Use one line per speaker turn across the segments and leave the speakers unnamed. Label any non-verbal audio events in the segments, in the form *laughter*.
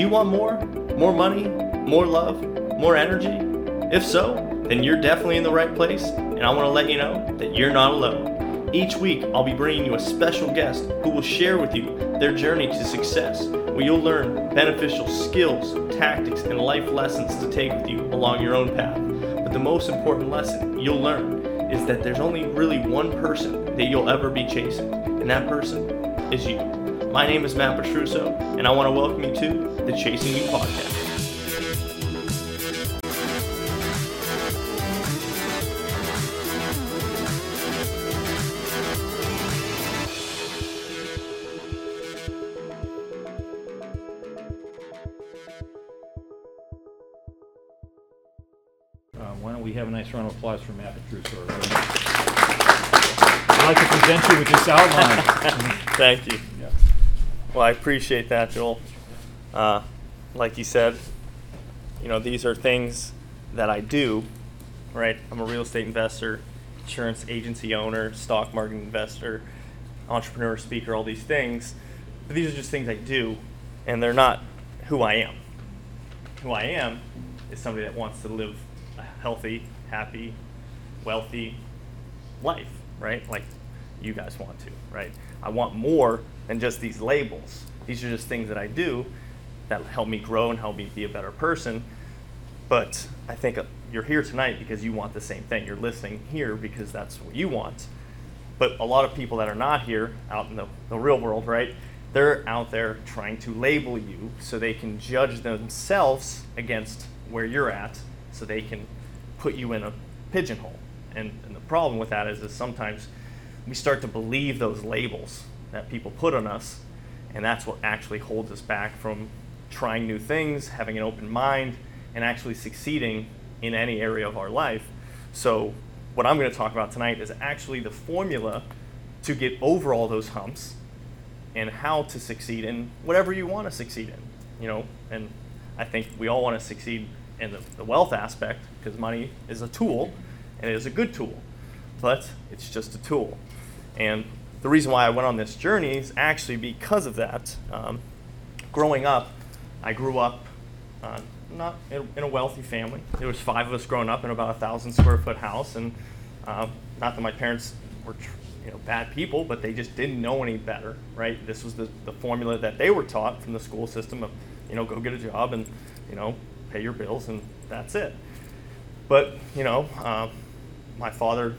Do you want more? More money? More love? More energy? If so, then you're definitely in the right place, and I want to let you know that you're not alone. Each week, I'll be bringing you a special guest who will share with you their journey to success, where you'll learn beneficial skills, tactics, and life lessons to take with you along your own path. But the most important lesson you'll learn is that there's only really one person that you'll ever be chasing, and that person is you. My name is Matt Petruso, and I want to welcome you to the Chasing You podcast.
Uh, Why don't we have a nice round of applause for Matt Petruso? I'd like to present you with this outline. *laughs*
Thank you. Well, I appreciate that, Joel. Uh, like you said, you know, these are things that I do, right? I'm a real estate investor, insurance agency owner, stock market investor, entrepreneur, speaker, all these things. But these are just things I do, and they're not who I am. Who I am is somebody that wants to live a healthy, happy, wealthy life, right? Like you guys want to, right? I want more than just these labels. These are just things that I do that help me grow and help me be a better person. But I think uh, you're here tonight because you want the same thing. You're listening here because that's what you want. But a lot of people that are not here out in the, the real world, right? They're out there trying to label you so they can judge themselves against where you're at so they can put you in a pigeonhole. And, and the problem with that is, is sometimes we start to believe those labels that people put on us, and that's what actually holds us back from trying new things, having an open mind, and actually succeeding in any area of our life. So, what I'm going to talk about tonight is actually the formula to get over all those humps and how to succeed in whatever you want to succeed in. You know, and I think we all want to succeed in the, the wealth aspect because money is a tool and it is a good tool, but it's just a tool. And the reason why I went on this journey is actually because of that. Um, growing up, I grew up uh, not in, in a wealthy family. There was five of us growing up in about a thousand square foot house, and um, not that my parents were you know bad people, but they just didn't know any better, right? This was the, the formula that they were taught from the school system of you know go get a job and you know pay your bills and that's it. But you know, um, my father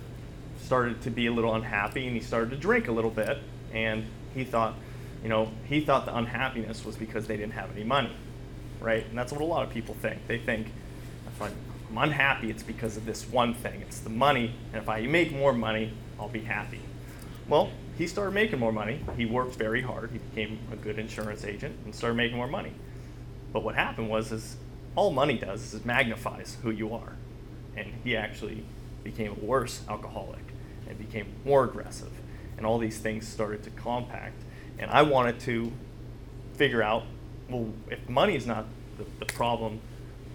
started to be a little unhappy and he started to drink a little bit. And he thought you know he thought the unhappiness was because they didn't have any money right? And that's what a lot of people think. They think if i'm unhappy it's because of this one thing. It's the money. And if i make more money i'll be happy. Well he started making more money. He worked very hard. He became a good insurance agent and started making more money. But what happened was is all money does is it magnifies who you are. And he actually became a worse alcoholic and became more aggressive. And all these things started to compact. And i wanted to figure out well if money is not the, the problem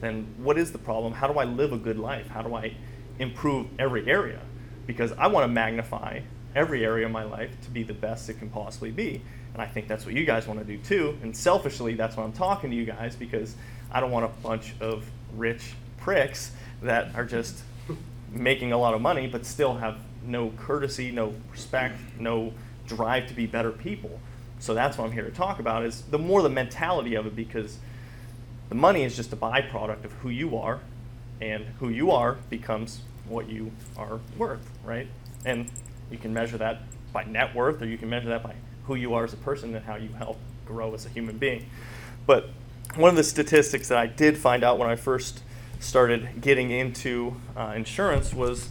then what is the problem? How do i live a good life? How do i improve every area? Because i want to magnify every area of my life to be the best it can possibly be. And i think that's what you guys want to do too. And selfishly that's why i'm talking to you guys because i don't want a bunch of rich pricks that are just *laughs* making a lot of money but still have no courtesy, no respect, no drive to be better people. So that's what I'm here to talk about is the more the mentality of it because the money is just a byproduct of who you are and who you are becomes what you are worth, right? And you can measure that by net worth or you can measure that by who you are as a person and how you help grow as a human being. But one of the statistics that I did find out when I first started getting into uh, insurance was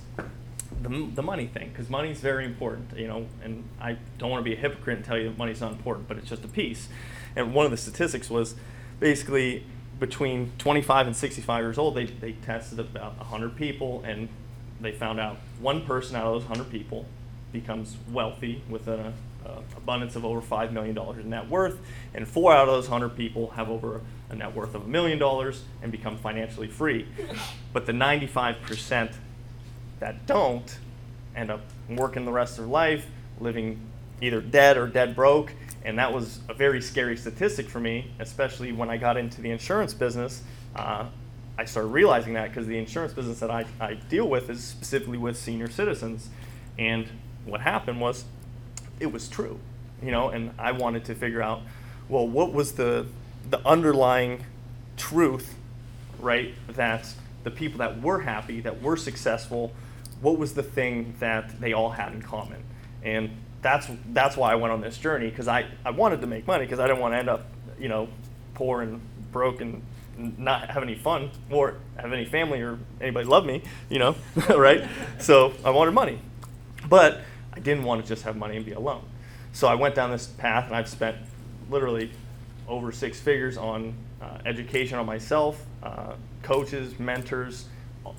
the, the money thing because money is very important you know and i don't want to be a hypocrite and tell you that money's not important but it's just a piece. And one of the statistics was basically between 25 and 65 years old they, they tested about 100 people and they found out one person out of those 100 people becomes wealthy with an abundance of over $5 million in net worth and four out of those 100 people have over a net worth of a million dollars and become financially free. But the 95% that don't end up working the rest of their life, living either dead or dead broke, And that was a very scary statistic for me, especially when I got into the insurance business. Uh, I started realizing that because the insurance business that I, I deal with is specifically with senior citizens. And what happened was it was true, you know, and I wanted to figure out, well, what was the, the underlying truth, right, that the people that were happy, that were successful, what was the thing that they all had in common? And that's, that's why I went on this journey, because I, I wanted to make money, because I didn't want to end up, you know, poor and broke and not have any fun or have any family or anybody love me, you know, *laughs* right? So I wanted money. But I didn't want to just have money and be alone. So I went down this path and I've spent literally over six figures on uh, education on myself, uh, coaches, mentors,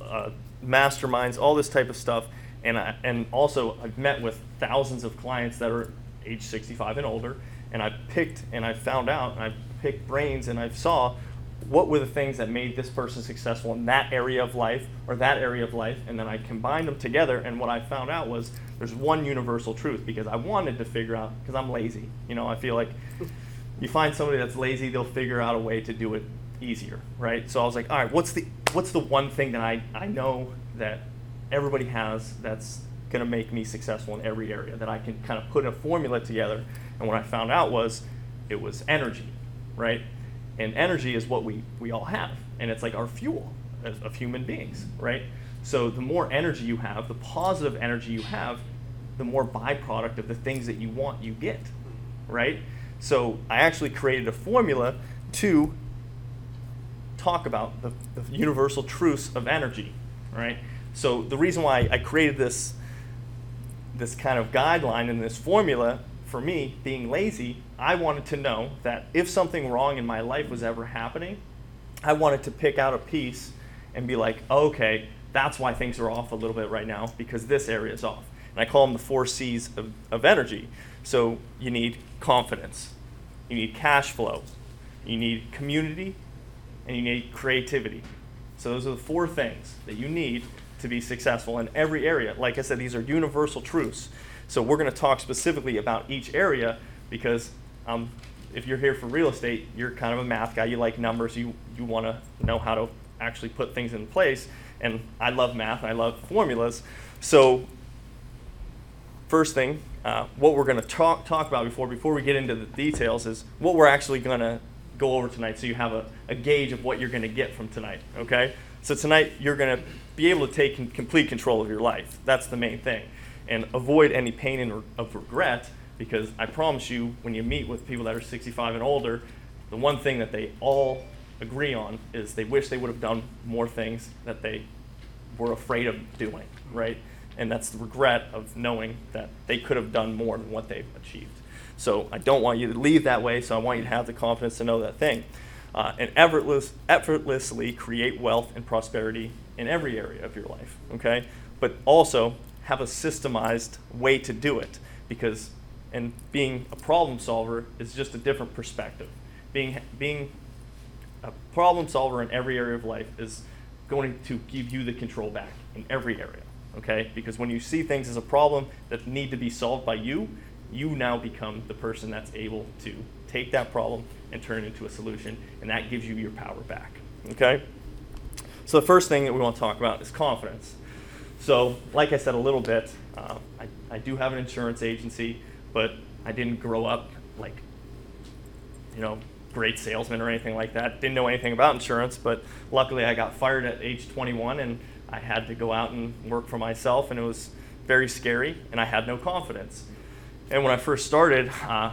uh, masterminds, all this type of stuff. And, I, and also, I've met with thousands of clients that are age 65 and older. And I picked and I found out, and I picked brains and I saw what were the things that made this person successful in that area of life or that area of life. And then I combined them together. And what I found out was there's one universal truth because I wanted to figure out, because I'm lazy. You know, I feel like you find somebody that's lazy, they'll figure out a way to do it easier, right? So I was like, all right, what's the what's the one thing that I, I know that everybody has that's gonna make me successful in every area that I can kind of put a formula together. And what I found out was it was energy, right? And energy is what we, we all have. And it's like our fuel as, of human beings, right? So the more energy you have, the positive energy you have, the more byproduct of the things that you want you get, right? So I actually created a formula to talk about the, the universal truths of energy, right? So the reason why I created this this kind of guideline and this formula for me being lazy, I wanted to know that if something wrong in my life was ever happening, I wanted to pick out a piece and be like, okay, that's why things are off a little bit right now because this area is off. And I call them the four C's of, of energy. So you need confidence, you need cash flow, you need community, and you need creativity. So those are the four things that you need to be successful in every area. Like I said, these are universal truths. So we're going to talk specifically about each area because um, if you're here for real estate, you're kind of a math guy. You like numbers. You you want to know how to actually put things in place. And I love math. I love formulas. So first thing, uh, what we're going to talk talk about before before we get into the details is what we're actually going to go over tonight, so you have a, a gauge of what you're going to get from tonight. Okay. So tonight you're going to be able to take complete control of your life. That's the main thing, and avoid any pain and of regret. Because I promise you, when you meet with people that are 65 and older, the one thing that they all agree on is they wish they would have done more things that they were afraid of doing, right? And that's the regret of knowing that they could have done more than what they've achieved. So I don't want you to leave that way, so I want you to have the confidence to know that thing. Uh, and effortless, effortlessly create wealth and prosperity in every area of your life, okay? But also have a systemized way to do it because and being a problem solver is just a different perspective. Being being a problem solver in every area of life is going to give you the control back in every area, okay? Because when you see things as a problem that need to be solved by you, you now become the person that's able to take that problem and turn it into a solution, and that gives you your power back, okay? So the first thing that we want to talk about is confidence. So, like I said a little bit, uh, I, I do have an insurance agency, but I didn't grow up like, you know, great salesman or anything like that. Didn't know anything about insurance, but luckily I got fired at age 21 and I had to go out and work for myself, and it was very scary, and I had no confidence. And when I first started uh,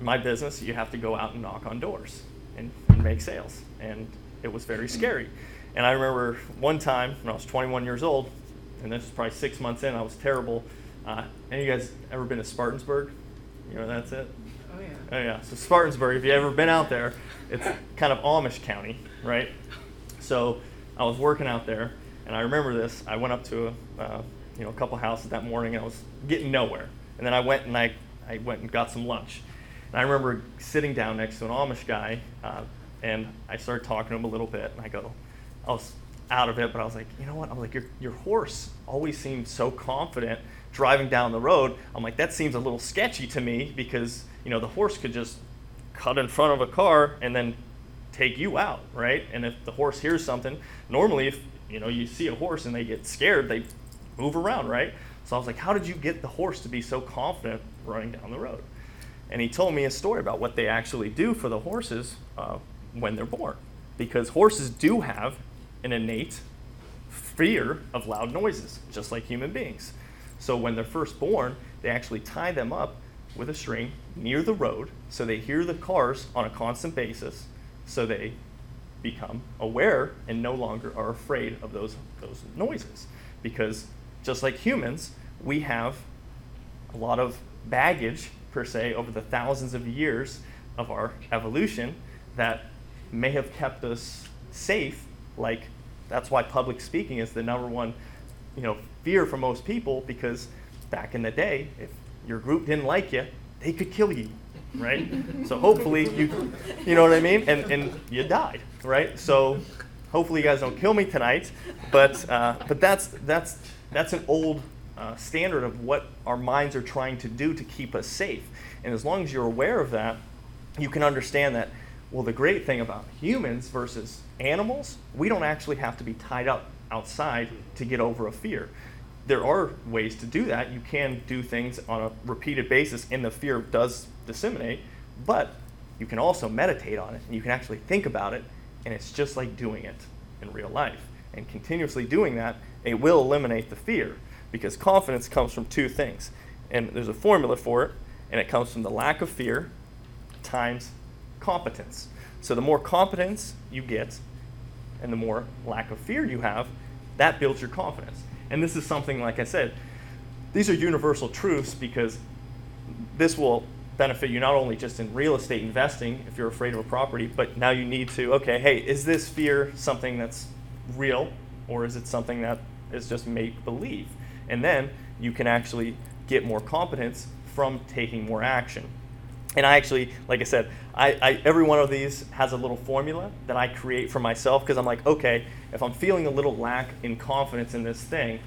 my business, you have to go out and knock on doors and, and make sales, and it was very scary. And I remember one time when I was 21 years old, and this was probably six months in, I was terrible. Uh, any of you guys ever been to Spartansburg? You know, that's it?
Oh, yeah.
Oh, yeah. So, Spartansburg, if you've ever been out there, it's kind of Amish County, right? So, I was working out there, and I remember this. I went up to a, uh, you know, a couple houses that morning, and I was getting nowhere. And then I went and I, I went and got some lunch. And I remember sitting down next to an Amish guy, uh, and I started talking to him a little bit, and I go, I was out of it, but I was like, you know what? I'm like, your, your horse always seemed so confident driving down the road. I'm like, that seems a little sketchy to me because you know, the horse could just cut in front of a car and then take you out, right? And if the horse hears something, normally if you know you see a horse and they get scared, they move around, right? So I was like, how did you get the horse to be so confident running down the road? And he told me a story about what they actually do for the horses uh, when they're born, because horses do have an innate fear of loud noises, just like human beings. So when they're first born, they actually tie them up with a string near the road so they hear the cars on a constant basis so they become aware and no longer are afraid of those, those noises. Because just like humans, we have a lot of baggage, per se, over the thousands of years of our evolution that may have kept us safe. Like, that's why public speaking is the number one you know, fear for most people because back in the day, if your group didn't like you, they could kill you, right? so hopefully you, you know what I mean, and and you died, right? So hopefully you guys don't kill me tonight, but uh, but that's that's that's an old uh, standard of what our minds are trying to do to keep us safe, and as long as you're aware of that, you can understand that. Well, the great thing about humans versus animals, we don't actually have to be tied up outside to get over a fear there are ways to do that. You can do things on a repeated basis, and the fear does disseminate, but you can also meditate on it, and you can actually think about it, and it's just like doing it in real life. And continuously doing that, it will eliminate the fear because confidence comes from two things. And there's a formula for it, and it comes from the lack of fear times competence. So the more competence you get, and the more lack of fear you have, that builds your confidence. And this is something, like I said, these are universal truths because this will benefit you not only just in real estate investing if you're afraid of a property, but now you need to, okay, hey, is this fear something that's real or is it something that is just make believe? And then you can actually get more competence from taking more action. And I actually, like I said, I, I, every one of these has a little formula that I create for myself because I'm like, okay, if I'm feeling a little lack in confidence in this thing,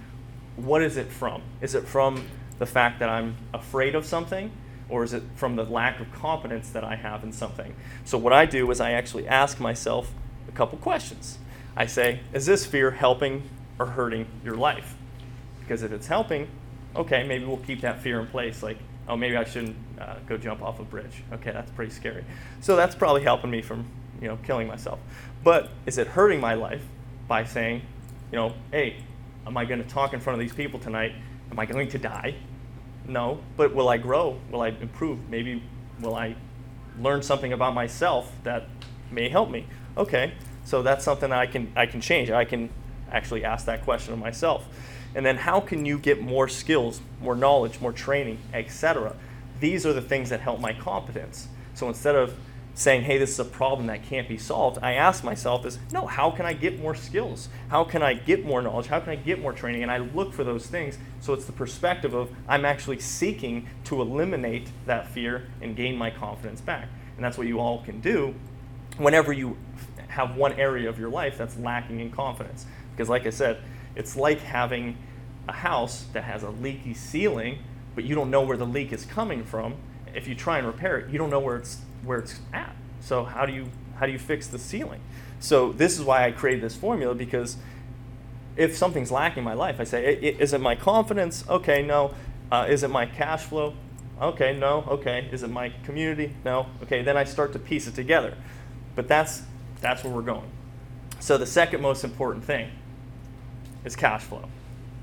what is it from? Is it from the fact that I'm afraid of something? Or is it from the lack of confidence that I have in something? So, what I do is I actually ask myself a couple questions. I say, is this fear helping or hurting your life? Because if it's helping, okay, maybe we'll keep that fear in place. Like, oh, maybe I shouldn't uh, go jump off a bridge. Okay, that's pretty scary. So that's probably helping me from, you know, killing myself. But is it hurting my life by saying, you know, hey, am I going to talk in front of these people tonight? Am I going to die? No. But will I grow? Will I improve? Maybe will I learn something about myself that may help me? Okay. So that's something that I can I can change. I can actually ask that question of myself. And then how can you get more skills, more knowledge, more training, etc.? These are the things that help my competence. So instead of saying, hey, this is a problem that can't be solved, I ask myself is, no, how can I get more skills? How can I get more knowledge? How can I get more training? And I look for those things. So it's the perspective of I'm actually seeking to eliminate that fear and gain my confidence back. And that's what you all can do whenever you have one area of your life that's lacking in confidence. Because like I said, it's like having a house that has a leaky ceiling, but you don't know where the leak is coming from. If you try and repair it, you don't know where it's where it's at. So how do you how do you fix the ceiling? So this is why I created this formula because if something's lacking in my life, I say, is it my confidence? Okay, no. Uh, is it my cash flow? Okay, no. Okay, is it my community? No. Okay, then I start to piece it together. But that's that's where we're going. So the second most important thing is cash flow.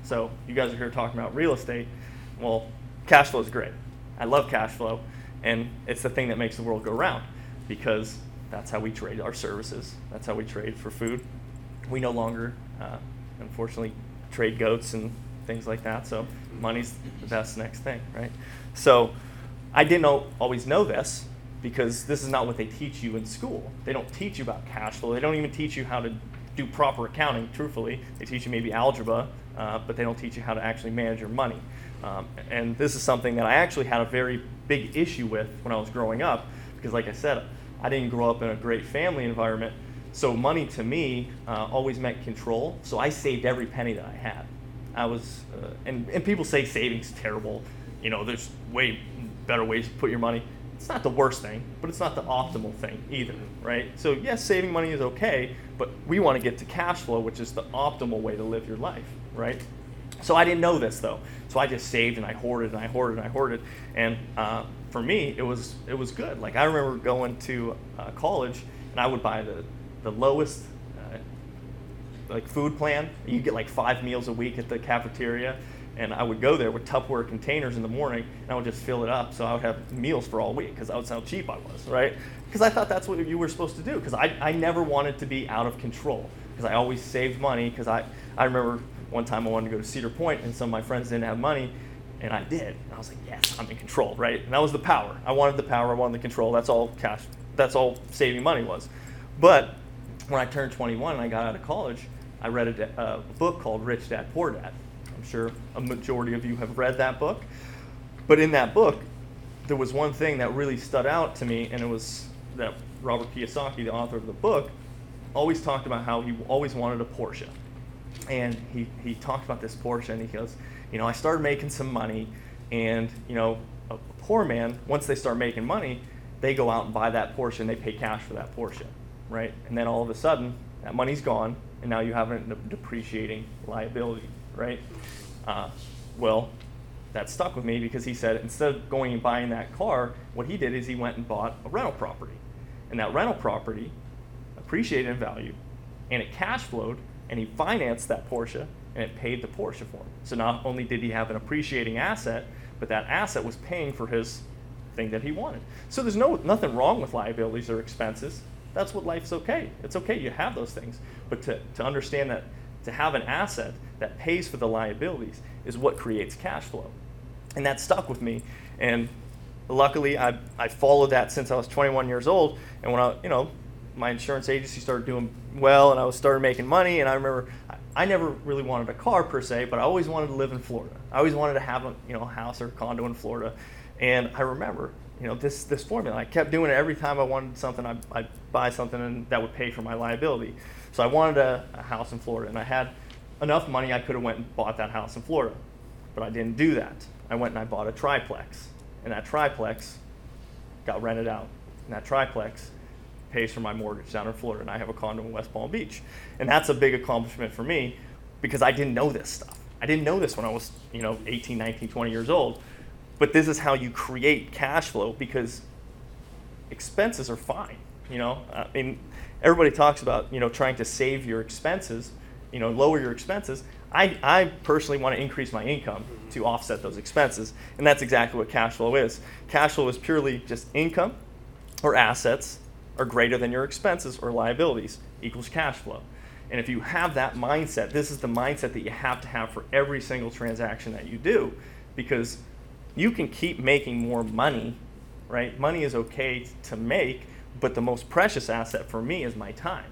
So you guys are here talking about real estate. Well, cash flow is great. I love cash flow, and it's the thing that makes the world go round because that's how we trade our services. That's how we trade for food. We no longer, uh, unfortunately, trade goats and things like that. So money's the best next thing, right? So I didn't always know this because this is not what they teach you in school. They don't teach you about cash flow. They don't even teach you how to do proper accounting, truthfully. They teach you maybe algebra, uh, but they don't teach you how to actually manage your money. Um, and this is something that I actually had a very big issue with when I was growing up, because like I said, I didn't grow up in a great family environment. So money to me uh, always meant control. So I saved every penny that I had. I was, uh, and, and people say savings terrible. You know, there's way better ways to put your money. it's not the worst thing, but it's not the optimal thing either, right? So yes, saving money is okay, but we want to get to cash flow, which is the optimal way to live your life, right? So I didn't know this though, so I just saved and I hoarded and I hoarded and I hoarded, and uh, for me it was it was good. Like I remember going to uh, college and I would buy the the lowest uh, like food plan. You get like five meals a week at the cafeteria, and I would go there with Tupperware containers in the morning, and I would just fill it up so I would have meals for all week because that was how cheap I was, right? Because I thought that's what you were supposed to do. Because I, I never wanted to be out of control. Because I always saved money. Because I, I remember one time I wanted to go to Cedar Point, and some of my friends didn't have money, and I did. And I was like, yes, I'm in control, right? And that was the power. I wanted the power. I wanted the control. That's all cash. That's all saving money was. But when I turned 21 and I got out of college, I read a, a book called Rich Dad Poor Dad. I'm sure a majority of you have read that book. But in that book, there was one thing that really stood out to me, and it was that Robert Kiyosaki, the author of the book, always talked about how he always wanted a Porsche. And he, he talked about this Porsche, and he goes, You know, I started making some money, and, you know, a, poor man, once they start making money, they go out and buy that Porsche and they pay cash for that Porsche, right? And then all of a sudden, that money's gone, and now you have a depreciating liability, right? Uh, well, that stuck with me because he said instead of going and buying that car, what he did is he went and bought a rental property. And that rental property appreciated in value and it cash flowed and he financed that Porsche and it paid the Porsche for him. So not only did he have an appreciating asset, but that asset was paying for his thing that he wanted. So there's no nothing wrong with liabilities or expenses. That's what life's okay. It's okay you have those things. But to, to understand that to have an asset that pays for the liabilities is what creates cash flow. And that stuck with me. And luckily, I, I followed that since I was 21 years old. And when I, you know, my insurance agency started doing well and I was started making money. And I remember I, I never really wanted a car per se, but I always wanted to live in Florida. I always wanted to have a you know house or condo in Florida. And I remember you know this this formula. I kept doing it every time I wanted something. I I'd buy something and that would pay for my liability. So I wanted a, a house in Florida, and I had enough money I could have went and bought that house in Florida, but I didn't do that. I went and I bought a triplex, and that triplex got rented out, and that triplex pays for my mortgage down in Florida, and I have a condo in West Palm Beach, and that's a big accomplishment for me because I didn't know this stuff. I didn't know this when I was, you know, 18, 19, 20 years old. But this is how you create cash flow because expenses are fine. You know, uh, I mean, everybody talks about you know trying to save your expenses, you know, lower your expenses. I, I personally want to increase my income mm-hmm. to offset those expenses, and that's exactly what cash flow is. Cash flow is purely just income or assets are greater than your expenses or liabilities equals cash flow. And if you have that mindset, this is the mindset that you have to have for every single transaction that you do because you can keep making more money, right? Money is okay to make, but the most precious asset for me is my time,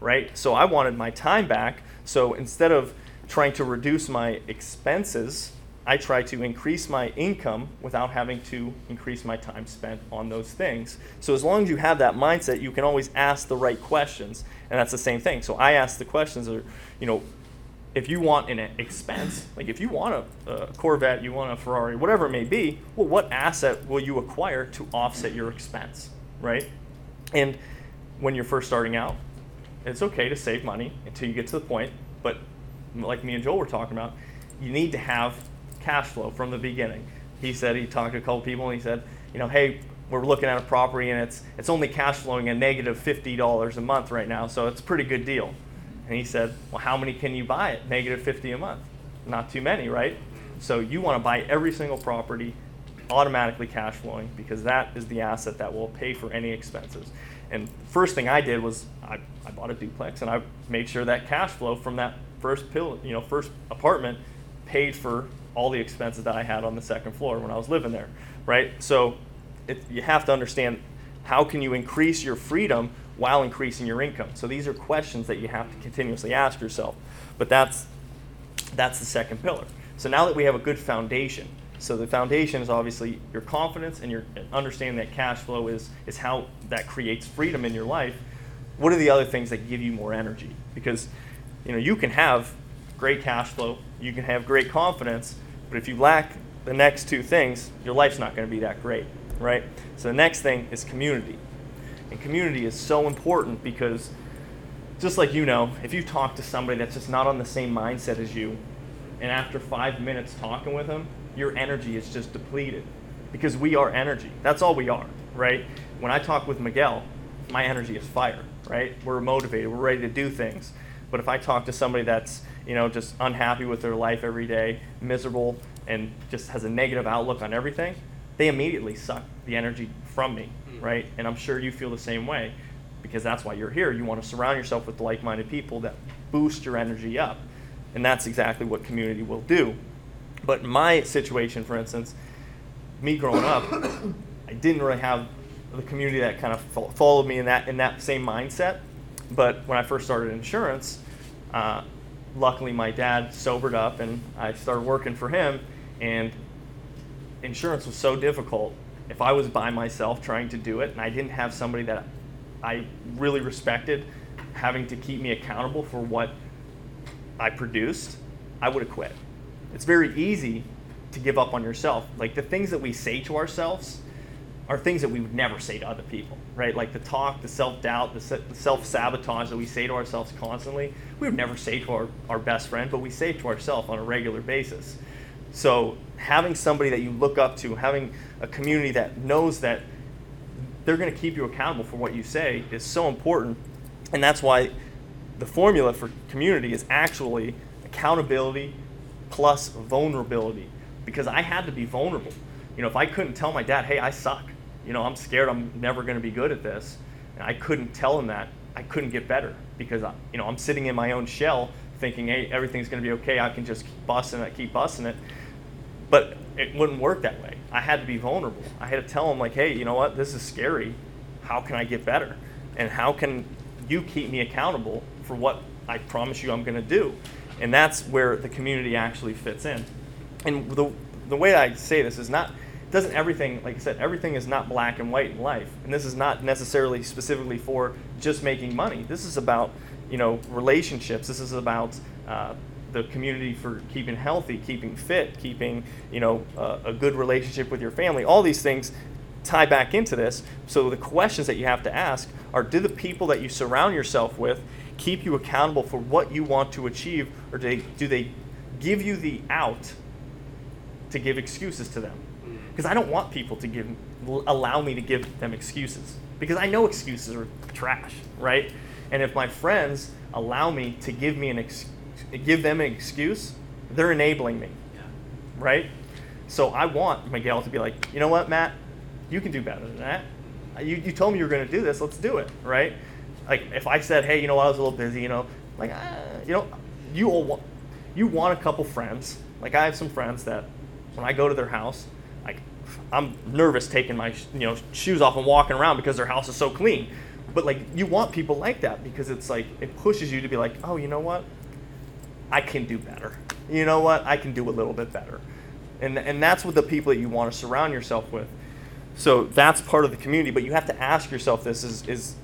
right? So I wanted my time back. So instead of trying to reduce my expenses, I try to increase my income without having to increase my time spent on those things. So as long as you have that mindset, you can always ask the right questions, and that's the same thing. So I ask the questions, or you know, if you want an expense, like if you want a, a Corvette, you want a Ferrari, whatever it may be, well, what asset will you acquire to offset your expense, right? And when you're first starting out, it's okay to save money until you get to the point. But like me and Joel were talking about, you need to have cash flow from the beginning. He said he talked to a couple people and he said, you know, hey, we're looking at a property and it's it's only cash flowing a negative fifty dollars a month right now, so it's a pretty good deal. And he said, well, how many can you buy at negative fifty a month? Not too many, right? So you want to buy every single property automatically cash flowing because that is the asset that will pay for any expenses. And first thing I did was I, I bought a duplex and I made sure that cash flow from that first pill, you know, first apartment paid for all the expenses that I had on the second floor when I was living there, right? So it, you have to understand how can you increase your freedom while increasing your income. So these are questions that you have to continuously ask yourself. But that's that's the second pillar. So now that we have a good foundation, so the foundation is obviously your confidence and your understanding that cash flow is is how that creates freedom in your life. What are the other things that give you more energy? Because you know you can have great cash flow, you can have great confidence, but if you lack the next two things, your life's not going to be that great. right? So the next thing is community. And community is so important because just like you know, if you talk to somebody that's just not on the same mindset as you, and after five minutes talking with them, your energy is just depleted because we are energy. That's all we are, right? When I talk with Miguel, my energy is fire, right? We're motivated, we're ready to do things. But if I talk to somebody that's, you know, just unhappy with their life every day, miserable, and just has a negative outlook on everything, they immediately suck the energy from me, hmm. right? And I'm sure you feel the same way because that's why you're here. You want to surround yourself with like minded people that boost your energy up. And that's exactly what community will do. But my situation, for instance, me growing up, *coughs* I didn't really have the community that kind of fo- followed me in that in that same mindset. But when I first started insurance, uh, luckily my dad sobered up and I started working for him. And insurance was so difficult. If I was by myself trying to do it and I didn't have somebody that I really respected having to keep me accountable for what I produced, I would have quit. It's very easy to give up on yourself. Like the things that we say to ourselves are things that we would never say to other people, right? Like the talk, the self doubt, the, se- the self sabotage that we say to ourselves constantly, we would never say to our, our best friend, but we say to ourselves on a regular basis. So having somebody that you look up to, having a community that knows that they're going to keep you accountable for what you say is so important. And that's why the formula for community is actually accountability plus vulnerability. Because I had to be vulnerable. You know, if I couldn't tell my dad, hey, I suck, you know, I'm scared I'm never going to be good at this, and I couldn't tell him that, I couldn't get better because, I, you know, I'm sitting in my own shell thinking, hey, everything's going to be okay, I can just keep busting it, keep busting it. But it wouldn't work that way. I had to be vulnerable. I had to tell him, like, hey, you know what, this is scary. How can I get better? And how can you keep me accountable for what I promise you I'm going to do? And that's where the community actually fits in. And the, the way I say this is not, doesn't everything, like I said, everything is not black and white in life. And this is not necessarily specifically for just making money. This is about, you know, relationships. This is about uh, the community for keeping healthy, keeping fit, keeping, you know, uh, a good relationship with your family. All these things tie back into this. So the questions that you have to ask are do the people that you surround yourself with keep you accountable for what you want to achieve or do they, do they give you the out to give excuses to them? Because I don't want people to give allow me to give them excuses because I know excuses are trash, right? And if my friends allow me to give me an ex- give them an excuse, they're enabling me, right? So I want Miguel to be like, you know what, Matt, you can do better than that. You, you told me you were going to do this. Let's do it, right? Like if I said, hey, you know, I was a little busy, you know, like, uh, you know, you all want, you want a couple friends. Like I have some friends that when I go to their house, like I'm nervous taking my you know shoes off and walking around because their house is so clean. But like you want people like that because it's like it pushes you to be like, oh, you know what? I can do better. You know what? I can do a little bit better. And and that's what the people that you want to surround yourself with. So that's part of the community, but you have to ask yourself this is is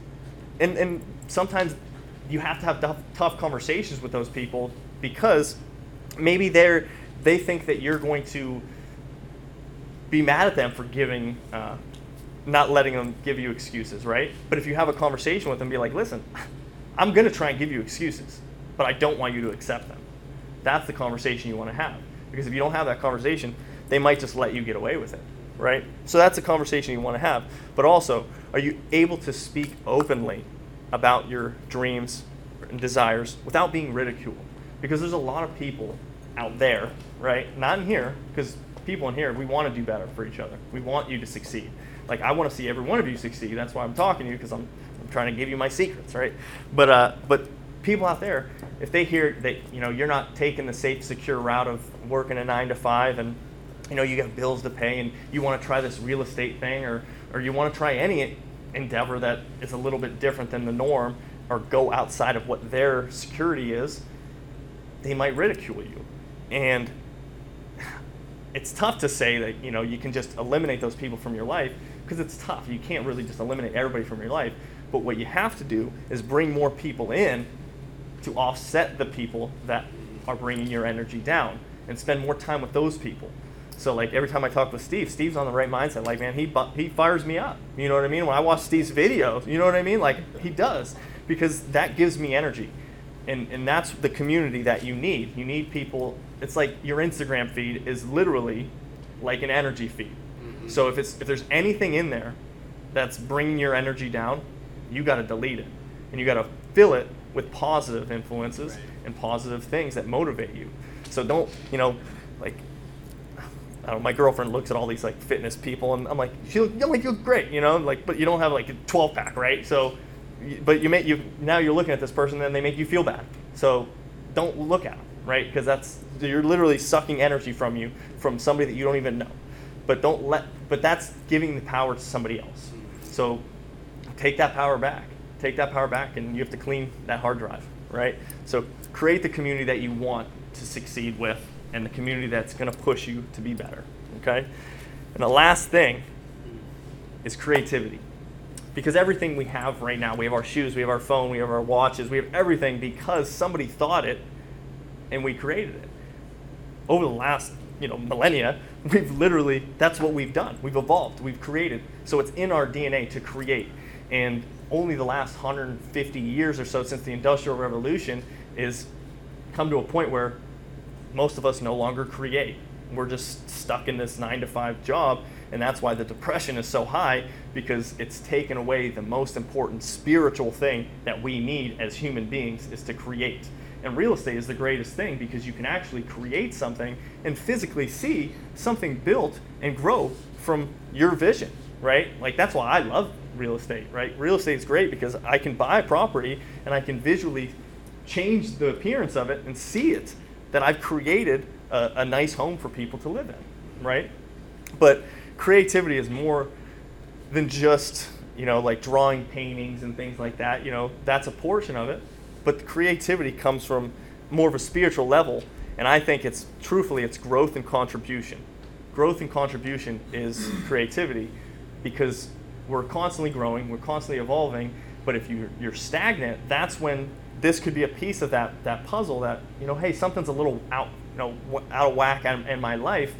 and and sometimes you have to have tough, tough conversations with those people because maybe they're they think that you're going to be mad at them for giving uh, not letting them give you excuses right? But if you have a conversation with them be like listen *laughs* i'm going to try and give you excuses but i don't want you to accept them. That's the conversation you want to have because if you don't have that conversation they might just let you get away with it right? So that's a conversation you want to have. But also are you able to speak openly about your dreams and desires without being ridiculed? Because there's a lot of people out there, right? Not in here, because people in here, we want to do better for each other. We want you to succeed. Like I want to see every one of you succeed. That's why I'm talking to you because I'm, I'm trying to give you my secrets, right? But uh, but people out there, if they hear that you know you're not taking the safe, secure route of working a nine to five, and you know you got bills to pay, and you want to try this real estate thing, or or you want to try any endeavor that is a little bit different than the norm, or go outside of what their security is, they might ridicule you and it's tough to say that you know you can just eliminate those people from your life because it's tough. You can't really just eliminate everybody from your life. But what you have to do is bring more people in to offset the people that are bringing your energy down and spend more time with those people. So like every time I talk with Steve, Steve's on the right mindset. Like man, he he fires me up. You know what I mean? When I watch Steve's videos, you know what I mean? Like he does because that gives me energy, and and that's the community that you need. You need people. It's like your Instagram feed is literally like an energy feed. Mm-hmm. So if it's if there's anything in there that's bringing your energy down, you got to delete it, and you got to fill it with positive influences
Right.
and positive things that motivate you. So don't you know, like I don't know, my girlfriend looks at all these like fitness people, and I'm like, you look, you look- you look great, you know, like, but you don't have like a 12 pack, right? So, but you make you now you're looking at this person, then they make you feel bad. So, don't look at them, right? Because that's you're literally sucking energy from you from somebody that you don't even know. But don't let, but that's giving the power to somebody else. So, take that power back. Take that power back, and you have to clean that hard drive, right? So, create the community that you want to succeed with, and the community that's going to push you to be better, okay? And the last thing is creativity. Because everything we have right now, we have our shoes, we have our phone, we have our watches, we have everything because somebody thought it and we created it. Over the last, you know, millennia, *laughs* we've literally that's what we've done. We've evolved, we've created. So it's in our DNA to create. And only the last 150 years or so since the industrial revolution is come to a point where most of us no longer create. We're just stuck in this nine to five job, and that's why the depression is so high because it's taken away the most important spiritual thing that we need as human beings is to create. And real estate is the greatest thing because you can actually create something and physically see something built and grow from your vision, right? Like that's why I love real estate, right? Real estate is great because I can buy property and I can visually change the appearance of it and see it that I've created a, a nice home for people to live in, right? But creativity is more than just you know like drawing paintings and things like that. You know that's a portion of it, but the creativity comes from more of a spiritual level, and I think it's truthfully it's growth and contribution. Growth and contribution is *clears throat* creativity because we're constantly growing, we're constantly evolving. But if you're, you're stagnant, that's when this could be a piece of that that puzzle. That you know, hey, something's a little out, you know, out of whack in, in my life.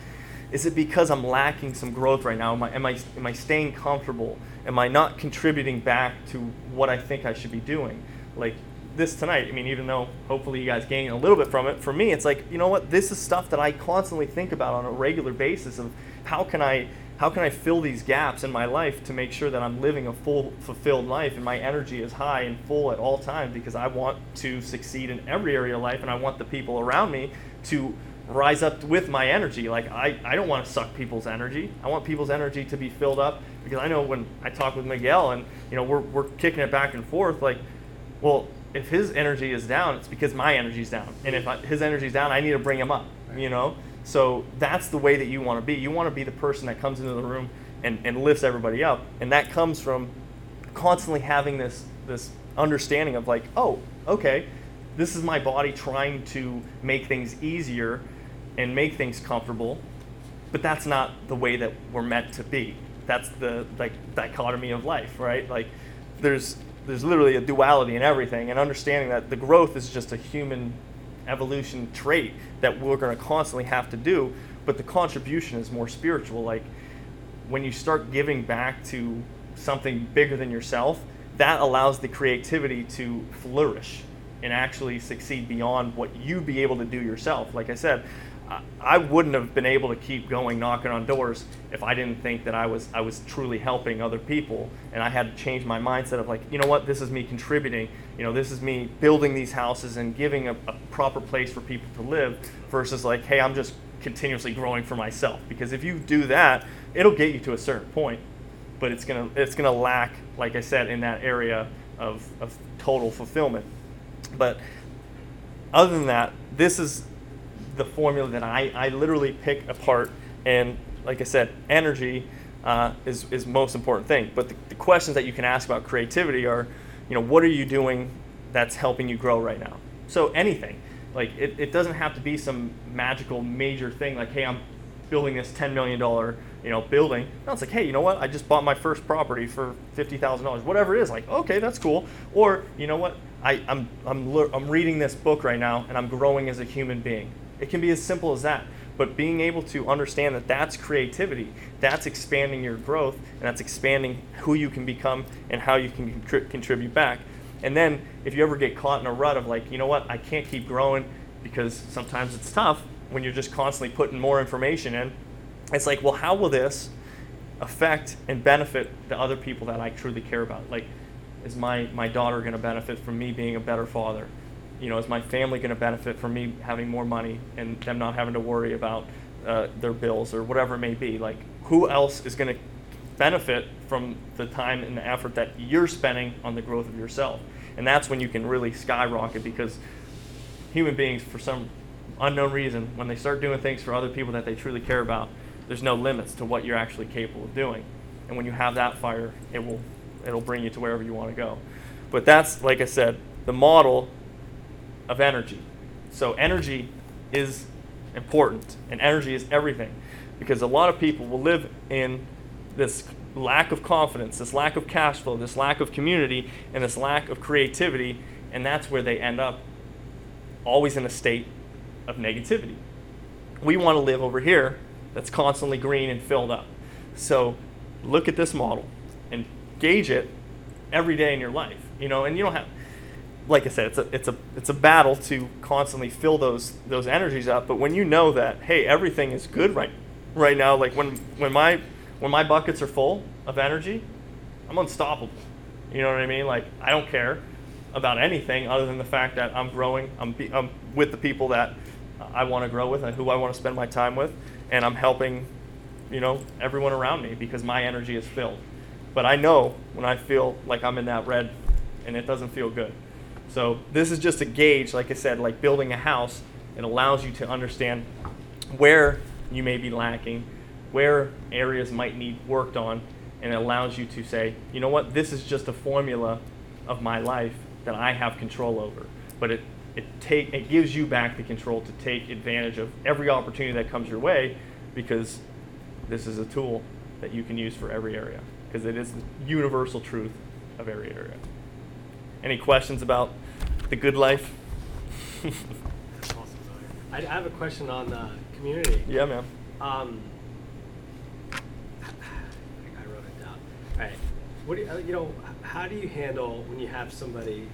Is it because I'm lacking some growth right now? Am I, am I am I staying comfortable? Am I not contributing back to what I think I should be doing? Like this tonight. I mean, even though hopefully you guys gain a little bit from it, for me, it's like you know what? This is stuff that I constantly think about on a regular basis of how can I how can I fill these gaps in my life to make sure that I'm living a full, fulfilled life and my energy is high and full at all times because I want to succeed in every area of life and I want the people around me to rise up with my energy. Like, I, I don't want to suck people's energy. I want people's energy to be filled up because I know when I talk with Miguel and, you know, we're, we're kicking it back and forth, like, well, if his energy is down, it's because my energy's down. And if I, his energy's down, I need to bring him up, you know? So that's the way that you want to be. You want to be the person that comes into the room and, and lifts everybody up. And that comes from constantly having this, this understanding of like, oh, okay, this is my body trying to make things easier and make things comfortable, but that's not the way that we're meant to be. That's the like dichotomy of life, right? Like there's there's literally a duality in everything and understanding that the growth is just a human evolution trait that we're going to constantly have to do, but the contribution is more spiritual like when you start giving back to something bigger than yourself, that allows the creativity to flourish and actually succeed beyond what you be able to do yourself. Like I said, I- wouldn't have been able to keep going knocking on doors if I didn't think that I was I was truly helping other people and I had to change my mindset of like, you know what, this is me contributing. You know, this is me building these houses and giving a, a proper place for people to live versus like, hey, I'm just continuously growing for myself. Because if you do that, it'll get you to a certain point, but it's gonna it's gonna lack, like I said, in that area of, of total fulfillment. But other than that, this is the formula that I, I literally pick apart. And like I said, energy uh, is, is most important thing. But the, the questions that you can ask about creativity are, you know, what are you doing that's helping you grow right now? So anything. Like it, it doesn't have to be some magical major thing like, hey, I'm building this $10 million you know, building. No, it's like, hey, you know what? I just bought my first property for fifty thousand dollars. Whatever it is, like, okay, that's cool. Or you know what? I, I'm I'm I'm reading this book right now, and I'm growing as a human being. It can be as simple as that. But being able to understand that that's creativity, that's expanding your growth, and that's expanding who you can become and how you can contri- contribute back. And then if you ever get caught in a rut of like, you know what, I can't keep growing because sometimes it's tough when you're just constantly putting more information in. It's like, well, how will this affect and benefit the other people that I truly care about? Like, is my, my daughter going to benefit from me being a better father? You know, is my family going to benefit from me having more money and them not having to worry about uh, their bills or whatever it may be? Like, who else is going to benefit from the time and the effort that you're spending on the growth of yourself? And that's when you can really skyrocket because human beings, for some unknown reason, when they start doing things for other people that they truly care about, there's no limits to what you're actually capable of doing. And when you have that fire, it will it'll bring you to wherever you want to go. But that's like I said, the model of energy. So energy is important and energy is everything because a lot of people will live in this lack of confidence, this lack of cash flow, this lack of community, and this lack of creativity, and that's where they end up always in a state of negativity. We want to live over here that's constantly green and filled up. So look at this model and gauge it every day in your life. You know, and you don't have like I said, it's a it's a it's a battle to constantly fill those those energies up. But when you know that, hey, everything is good right right now, like when when my when my buckets are full of energy, I'm unstoppable. You know what I mean? Like I don't care about anything other than the fact that I'm growing. I'm, be, I'm with the people that I want to grow with and who I want to spend my time with, and I'm helping, you know, everyone around me because my energy is filled. But I know when I feel like I'm in that red, and it doesn't feel good. So this is just a gauge, like I said, like building a house. It allows you to understand where you may be lacking, where areas might need worked on, and it allows you to say, you know what, this is just a formula of my life that I have control over. But it it take it gives you back the control to take advantage of every opportunity that comes your way because this is a tool that you can use for every area because it is the universal truth of every area. Any questions about the good life? *laughs*
I I have a question on the community.
yeah, man.
Um, I wrote it down. All right. What do you, uh, you know? How do you handle when you have somebody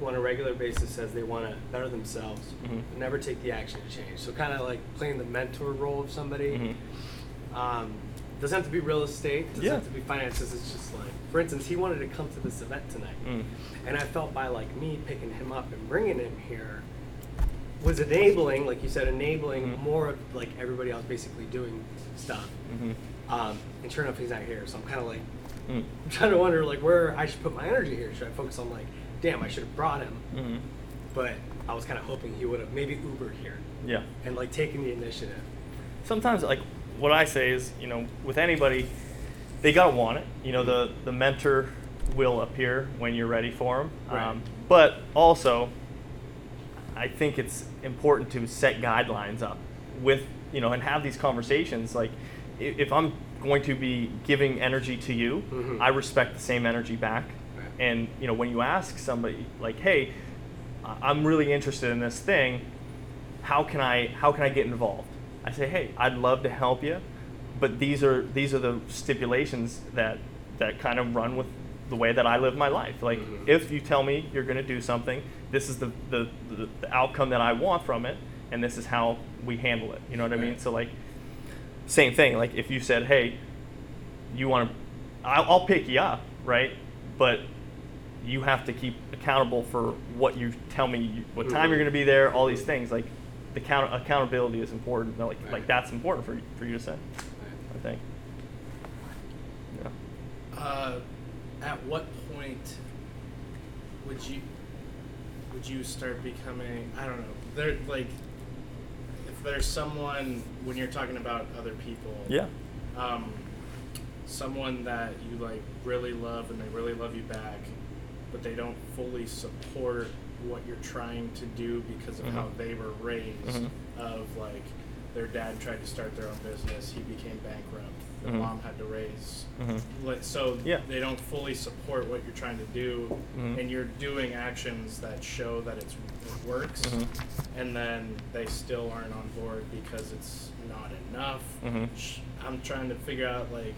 who, on a regular basis, says they want to better themselves,
Mhm.
but never take the action to change? So kind of like playing the mentor role of somebody.
Mhm.
Um, doesn't have to be real estate. Doesn't
Yeah.
have to be finances. It's just like, for instance, he wanted to come to this event tonight,
Mm.
and I felt by like me picking him up and bringing him here was enabling, like you said, enabling
Mhm.
more of like everybody else basically doing stuff.
Mhm.
Um, and sure enough, he's not here. So I'm kind of like,
Mm.
I'm trying to wonder like where I should put my energy here. Should I focus on like, damn, I should have brought him,
Mhm.
but I was kind of hoping he would have maybe Uber here
Yeah.
and like taken the initiative.
sometimes like what I say is, you know, with anybody, they gotta want it. You know, the the mentor will appear when you're ready for them.
Right.
Um, but also, I think it's important to set guidelines up with you know and have these conversations. Like, if I'm going to be giving energy to you,
Mhm.
I respect the same energy back. And you know, when you ask somebody like, "Hey, I'm really interested in this thing," how can I how can I get involved? I say, hey, I'd love to help you, but these are these are the stipulations that that kind of run with the way that I live my life. Like
Mhm.
if you tell me you're going to do something, this is the, the the the outcome that I want from it, and this is how we handle it. You know what I mean? So like, same thing. Like if you said, hey, you want to, I'll, I'll pick you up, right? But you have to keep accountable for what you tell me, you, what time you're
Mhm.
going to be there, all these things. Like the count, accountability is important. Like like that's important for for you to say. Think. Yeah.
Uh, at what point would you would you start becoming? I don't know. There, like, if there's someone when you're talking about other people,
Yeah.
um, someone that you like really love and they really love you back, but they don't fully support what you're trying to do because of how
Mhm.
they were raised.
Mhm.
Of like, their dad tried to start their own business, he became bankrupt. the
Mhm.
mom had to raise.
Mhm.
So
Yeah.
they don't fully support what you're trying to do,
Mhm.
and you're doing actions that show that it's, it works,
Mhm.
and then they still aren't on board because it's not enough.
Mhm.
I'm trying to figure out like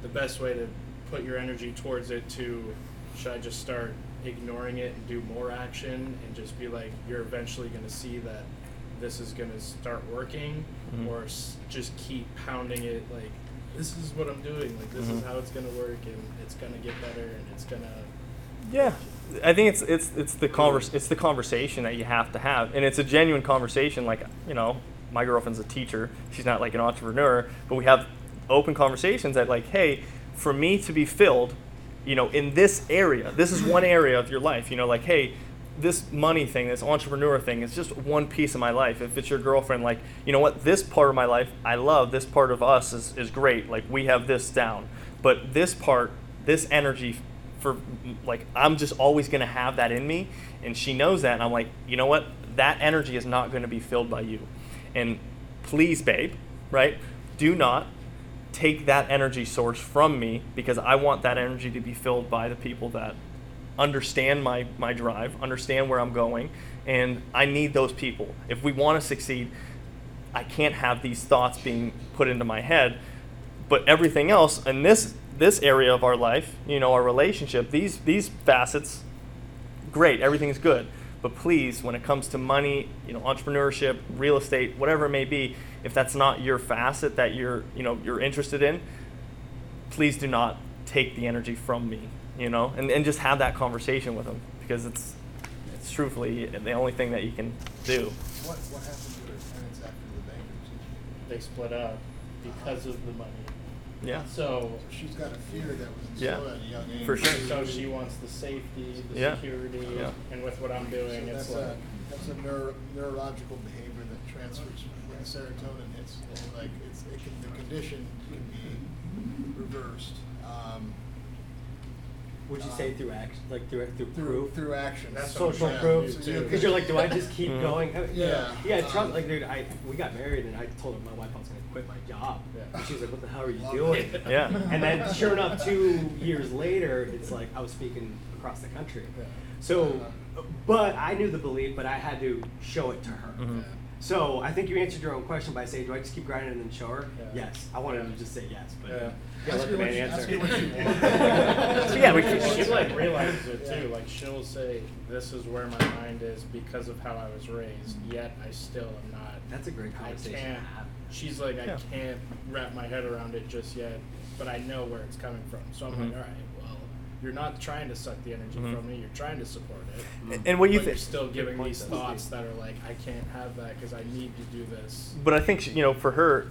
the best way to put your energy towards it. To should I just start ignoring it and do more action and just be like, you're eventually going to see that this is going to start working,
Mhm.
or s- just keep pounding it like this is what I'm doing, like this is
Mhm.
how it's going to work, and it's going to get better, and it's going to.
Yeah, I think it's it's it's the convers it's the conversation that you have to have, and it's a genuine conversation. Like you know, my girlfriend's a teacher; she's not like an entrepreneur, but we have open conversations that like, hey, for me to be filled, you know, in this area, this is one area of your life. You know, like, hey, this money thing, this entrepreneur thing is just one piece of my life. If it's your girlfriend, like, you know what, this part of my life I love, this part of us is, is great. Like, we have this down. But this part, this energy for, like, I'm just always going to have that in me. And she knows that. And I'm like, you know what, that energy is not going to be filled by you. And please, babe, right, do not take that energy source from me because I want that energy to be filled by the people that understand my, my drive, understand where I'm going, and I need those people. If we want to succeed, I can't have these thoughts being put into my head. But everything else in this this area of our life, you know, our relationship, these these facets, great, everything's good. But please, when it comes to money, you know, entrepreneurship, real estate, whatever it may be, if that's not your facet that you're, you know, you're interested in, please do not take the energy from me, you know, and, and just have that conversation with them because it's, it's truthfully the only thing that you can do.
What, what happened to their tenants after the bankruptcy?
They split up because of the money.
Yeah.
So
She's got a fear that was
Yeah.
instilled at a young age.
For sure.
So she wants the safety, the
Yeah.
security,
Yeah.
and with what I'm
So
doing, it's
that's
like
a, that's a neuro, neurological behavior that transfers when the serotonin hits. Like, it's, it can, the condition can be reversed, um,
Would you say through action, like through through
through,
proof?
through action.
That's what I'm
social
trying
proof.
to too.
Because you're like, do I just keep
Mhm.
going? Uh,
Yeah.
Yeah, trust.
Um,
Like, dude, I we got married and I told my wife I was gonna quit my job.
Yeah.
And she was like, "What the hell are you
Love
doing?"
it.
Yeah.
And then, sure enough, two years later, it's like I was speaking across the country.
Yeah.
So, but I knew the belief, but I had to show it to her.
Mhm.
So I think you answered your own question by saying, "Do I just keep grinding and then show her?"
Yeah.
Yes. I wanted
Yeah.
to just say yes, but
Yeah.
Yeah, let the man
she-
answer. *laughs*
ask her what she wants.
So, yeah, we
she,
can-
she like realizes it too. Like she'll say, "This is where my mind is because of how I was raised." Yet I still am not.
That's a great
I
conversation to
can't.
have.
She's like, I
Yeah.
can't wrap my head around it just yet, but I know where it's coming from. So I'm
Mhm.
like, all right, well, you're not trying to suck the energy
Mhm.
from me. You're trying to support it.
And- and what you
but you're
think?
still giving
point,
these
though.
thoughts that are like, I can't have that because I need to do this.
But I think she- you know, for her,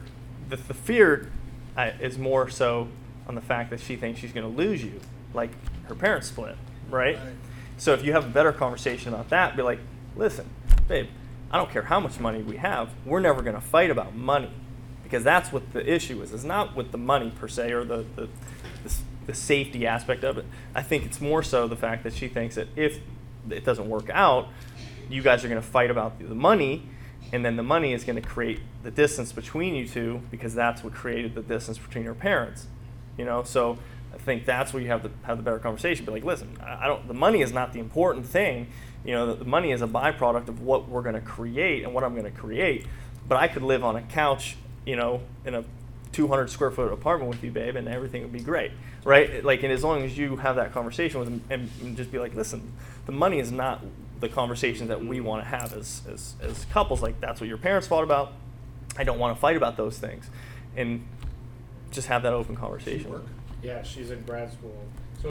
the, the fear is more so on the fact that she thinks she's going to lose you, like her parents split, right?
Right.
So if you have a better conversation about that, be like, listen, babe, I don't care how much money we have, we're never going to fight about money, because that's what the issue is. It's not with the money per se or the the, the, the safety aspect of it. I think it's more so the fact that she thinks that if it doesn't work out, you guys are going to fight about the money, and then the money is going to create the distance between you two because that's what created the distance between your parents. You know, so I think that's where you have to have the better conversation. Be like, listen, I don't. The money is not the important thing. You know, the, the money is a byproduct of what we're going to create and what I'm going to create. But I could live on a couch, you know, in a 200 square foot apartment with you, babe, and everything would be great, right? Like, and as long as you have that conversation with them and, and just be like, listen, the money is not the conversations that we want to have as, as, as couples. Like, that's what your parents fought about. I don't want to fight about those things. And just have that open
Does she
conversation.
Yeah, she's in grad school